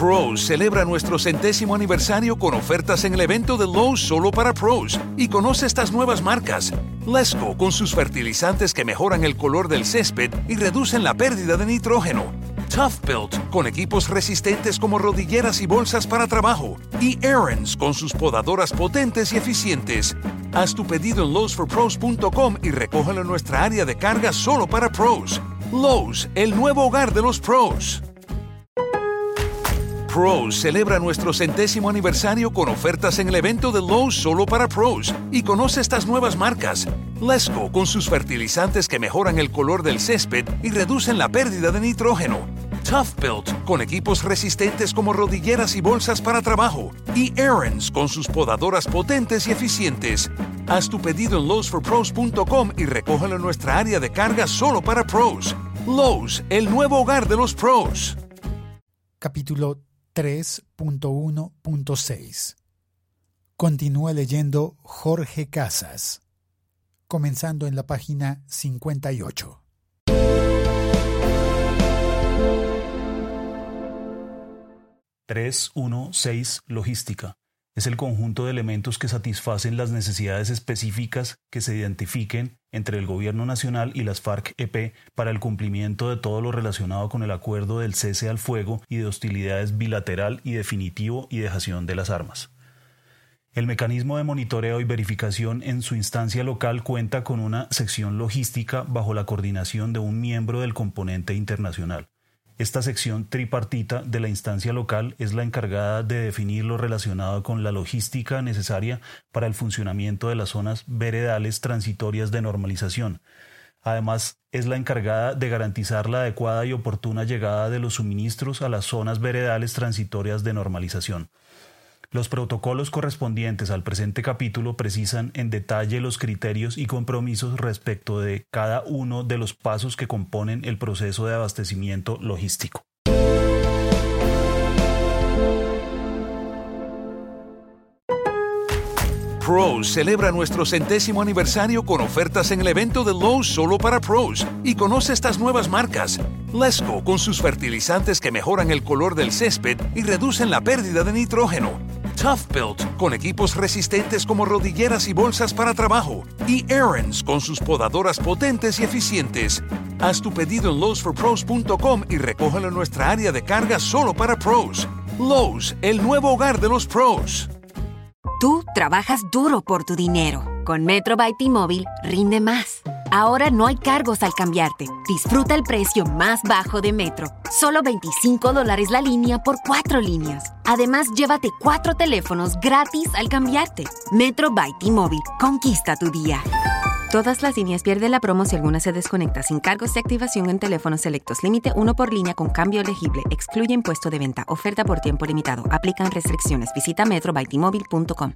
Pros celebra nuestro centésimo aniversario con ofertas en el evento de Lowe's solo para pros y conoce estas nuevas marcas. Lesco con sus fertilizantes que mejoran el color del césped y reducen la pérdida de nitrógeno. Tough Built con equipos resistentes como rodilleras y bolsas para trabajo. Y Aaron's con sus podadoras potentes y eficientes. Haz tu pedido en lowesforpros.com y recógelo en nuestra área de carga solo para pros. Lowe's, el nuevo hogar de los pros. Pros celebra nuestro centésimo aniversario con ofertas en el evento de Lowe's solo para pros y conoce estas nuevas marcas. Lesco con sus fertilizantes que mejoran el color del césped y reducen la pérdida de nitrógeno. Tough Built con equipos resistentes como rodilleras y bolsas para trabajo. Y Aaron's con sus podadoras potentes y eficientes. Haz tu pedido en lowesforpros.com y recógelo en nuestra área de carga solo para pros. Lowe's, el nuevo hogar de los pros. Capítulo 3.1.6 Continúa leyendo Jorge Casas, comenzando en la página 58. ...3.1.6 Logística. Es el conjunto de elementos que satisfacen las necesidades específicas que se identifiquen entre el Gobierno Nacional y las FARC-EP para el cumplimiento de todo lo relacionado con el acuerdo del cese al fuego y de hostilidades bilateral y definitivo y dejación de las armas. El mecanismo de monitoreo y verificación en su instancia local cuenta con una sección logística bajo la coordinación de un miembro del componente internacional. Esta sección tripartita de la instancia local es la encargada de definir lo relacionado con la logística necesaria para el funcionamiento de las zonas veredales transitorias de normalización. Además, es la encargada de garantizar la adecuada y oportuna llegada de los suministros a las zonas veredales transitorias de normalización. Los protocolos correspondientes al presente capítulo precisan en detalle los criterios y compromisos respecto de cada uno de los pasos que componen el proceso de abastecimiento logístico. Pros celebra nuestro centésimo aniversario con ofertas en el evento de Lowe's solo para pros y conoce estas nuevas marcas. Lesco con sus fertilizantes que mejoran el color del césped y reducen la pérdida de nitrógeno. Tough Built con equipos resistentes como rodilleras y bolsas para trabajo. Y Aaron's con sus podadoras potentes y eficientes. Haz tu pedido en lowesforpros.com y recógelo en nuestra área de carga solo para pros. Lowe's, el nuevo hogar de los pros. Tú trabajas duro por tu dinero. Con Metro by T-Mobile rinde más. Ahora no hay cargos al cambiarte. Disfruta el precio más bajo de Metro. Solo 25 dólares la línea por cuatro líneas. Además, llévate cuatro teléfonos gratis al cambiarte. Metro by T-Mobile. Conquista tu día. Todas las líneas pierden la promo si alguna se desconecta sin cargos de activación en teléfonos selectos. Límite uno por línea con cambio elegible. Excluye impuesto de venta. Oferta por tiempo limitado. Aplican restricciones. Visita metrobytmobile.com.